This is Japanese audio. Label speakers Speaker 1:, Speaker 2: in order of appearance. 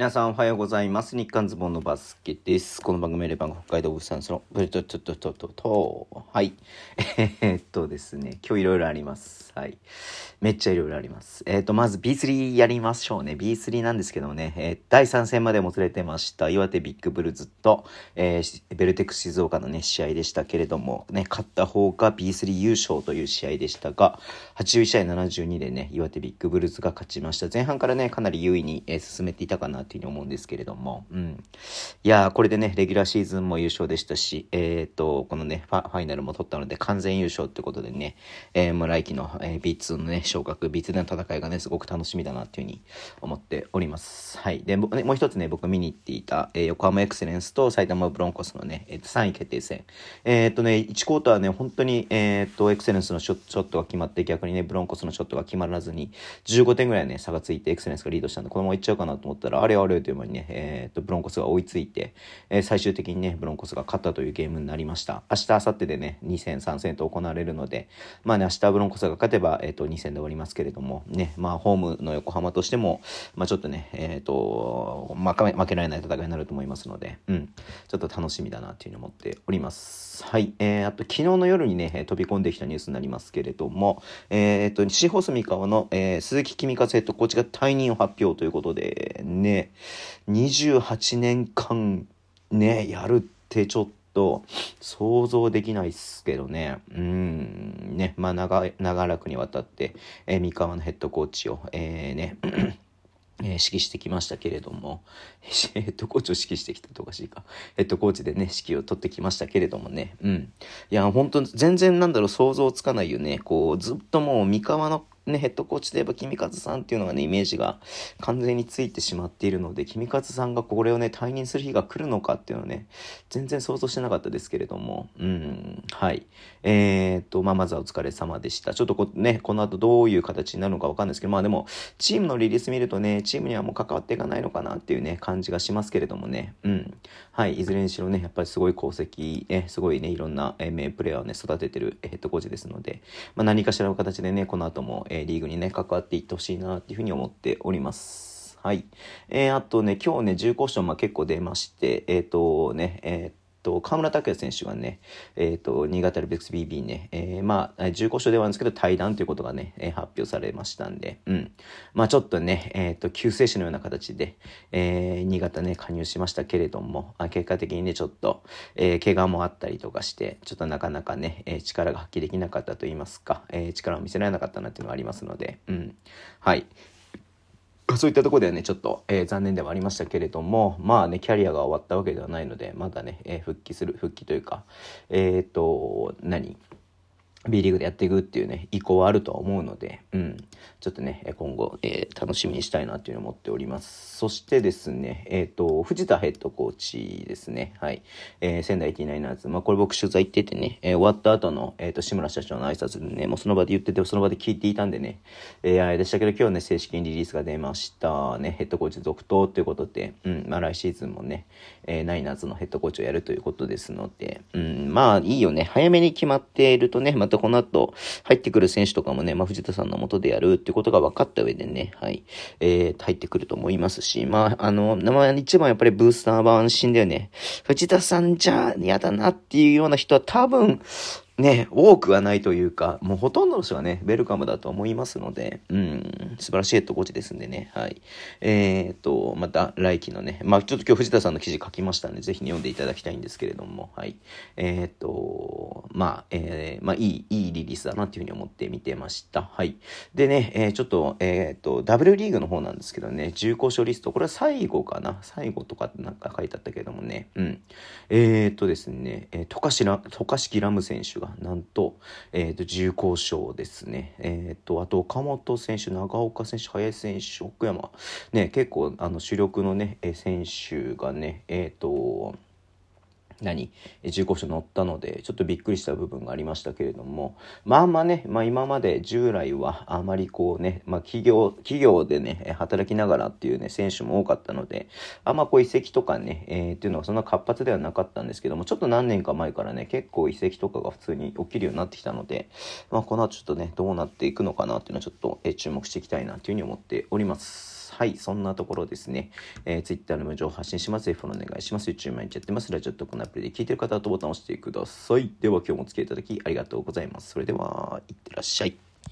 Speaker 1: 皆さんおはようございます。日刊ズボンのバスケです。この番組レバン北海道物産そのブルトトトトトトはい。えーっとですね、今日いろいろあります。はい。めっちゃいろいろあります。えーっと、まず B3 やりましょうね。B3 なんですけどね、えー第3戦までもつれてました。岩手ビッグブルーズと、えーベルテックス静岡のね、試合でしたけれども、ね、勝った方が B3 優勝という試合でしたが、81試合72でね、岩手ビッグブルーズが勝ちました。前半からね、かなり優位に、えー進めていたかなというふうに思うんですけれども、うん。いやー、これでね、レギュラーシーズンも優勝でしたし、えっ、と、このねファ、ファイナルも取ったので、完全優勝ってことでね、えー、もう来季の、えー B2 のね、昇格、B2 での戦いがね、すごく楽しみだなっていうふうに思っております。はい。で、僕ね、もう一つね、僕見に行っていた、えー横浜エクセレンスと埼玉ブロンコスのね、えー3位決定戦。えっ、とね、1クォーターはね、本当に、えっ、と、エクセレンスのショショットが決まって、逆にね、ブロンコスのショットが決まらずに、15点ぐらいね、差がついて、エクセレンスがリードしたんで、このままいっちゃうかなと思ったら、あれあれという間にね、えっ、と、ブロンコスが追いついて、えー最終的にね、ブロンコスが勝ったというゲームになりました。明日、明後日でね、2戦、3戦と行われるので、まあね、明日ブロンコスが勝てば、えっ、と、2戦で終わりますけれども、ね、まあ、ホームの横浜としても、まあ、ちょっとね、えっ、と、負け負けられない戦いになると思いますので、うん、ちょっと楽しみだなというふうに思っております。はい。えー、あと、昨日の夜にね、飛び込んできたニュースになりますけれども、えっ、と、西ホス三河の、えー鈴木君和ヘッドコーチが退任を発表ということで、ね、28年間、ね、やるってちょっと想像できないっすけどね。うん、ね、まあ長、長らくにわたって、えー三河のヘッドコーチを、えーね、えー指揮してきましたけれども、ヘッドコーチを指揮してきたとかしいか。ヘッドコーチでね、指揮を取ってきましたけれどもね。うん。いや、本当全然なんだろう、想像つかないよね。こう、ずっともう三河のね、ヘッドコーチといえば、君和さんっていうのがね、イメージが完全についてしまっているので、君和さんがこれをね、退任する日が来るのかっていうのはね、全然想像してなかったですけれども、うん、はい。えー、っと、まあ、まずはお疲れ様でした。ちょっとこね、この後どういう形になるのかわかんないですけど、まあでも、チームのリリース見るとね、チームにはもう関わっていかないのかなっていうね、感じがしますけれどもね、うん。はい。いずれにしろね、やっぱりすごい功績、ね、すごいね、いろんな、え名プレーヤーをね、育ててるヘッドコーチですので、まあ何かしらの形でね、この後も、えーリーグにね、関わっていってほしいなっていうふうに思っております。はい。えー、あとね、今日ね、重厚賞、まあ、結構出まして、えっ、とね、えーと、河村拓也選手がね、えっ、と、新潟ルベックス BB ね、えーまあ、重厚賞ではあるんですけど、対談ということがね、えー発表されましたんで、うん。まあ、ちょっとね、えっ、と、救世主のような形で、えー新潟ね、加入しましたけれども、あ結果的にね、ちょっと、えー怪我もあったりとかして、ちょっとなかなかね、えー力が発揮できなかったと言いますか、えー力を見せられなかったなっていうのがありますので、うん。はい。そういったところではね、ちょっと、えー残念ではありましたけれども、まあね、キャリアが終わったわけではないので、まだね、えー復帰する、復帰というか、えっ、と、何 B リーグでやっていくっていうね、意向はあるとは思うので、うん。ちょっとね、今後、えー楽しみにしたいなというふうに思っております。そしてですね、えっ、と、藤田ヘッドコーチですね。はい。えー仙台 89ers。まあ、これ僕取材行っててね、えー終わった後の、えっ、と、志村社長の挨拶でね、もうその場で言ってて、その場で聞いていたんでね、えーあれでしたけど、今日ね、正式にリリースが出ました。ね、ヘッドコーチ続投ということで、うん、まあ、来シーズンもね、えーナイナーズのヘッドコーチをやるということですので、うん、まあ、いいよね。早めに決まっているとね、またこの後、入ってくる選手とかもね、まあ、藤田さんのもとでやるってことが分かった上でね、はい、えー入ってくると思いますし、まあ、あの、名前、一番やっぱりブースターは安心だよね。藤田さんじゃ嫌だなっていうような人は多分、ね、多くはないというか、もうほとんどの人がね、ウェルカムだと思いますので、うん、素晴らしいヘッドコーチですんでね、はい。えー、っと、また来期のね、まあちょっと今日藤田さんの記事書きましたんで、ぜひ、読んでいただきたいんですけれども、はい。えー、っと、まあ、えー、まあいい、いいリリースだなっていうふうに思って見てました。はい。でね、えー、ちょっと、えー、っと、W リーグの方なんですけどね、重厚賞リスト、これは最後かな最後とかってなんか書いてあったけどもね、うん。えー、っとですね、えー、渡嘉敷渡嘉敷ラム選手が、なんと、えー、と自由交渉ですね、えー、とあと岡本選手、長岡選手、林選手、奥山、ね、結構あの主力の、ね、え選手がね、えー、と何？重厚賞乗ったのでちょっとびっくりした部分がありましたけれどもまあまあね、まあ、今まで従来はあまりこうね、まあ、企業企業でね働きながらっていうね選手も多かったのであんまこう移籍とかね、えーっていうのはそんな活発ではなかったんですけどもちょっと何年か前からね結構移籍とかが普通に起きるようになってきたので、まあ、この後ちょっとねどうなっていくのかなっていうのはちょっと、注目していきたいなというふうに思っております。はい、そんなところですね。えー、Twitter の無情発信します。F お願いします。YouTube 毎日やってます。ラジオとこのアプリで聞いてる方はボタンを押してください。では今日もお付き合いいただきありがとうございます。それでは、いってらっしゃい。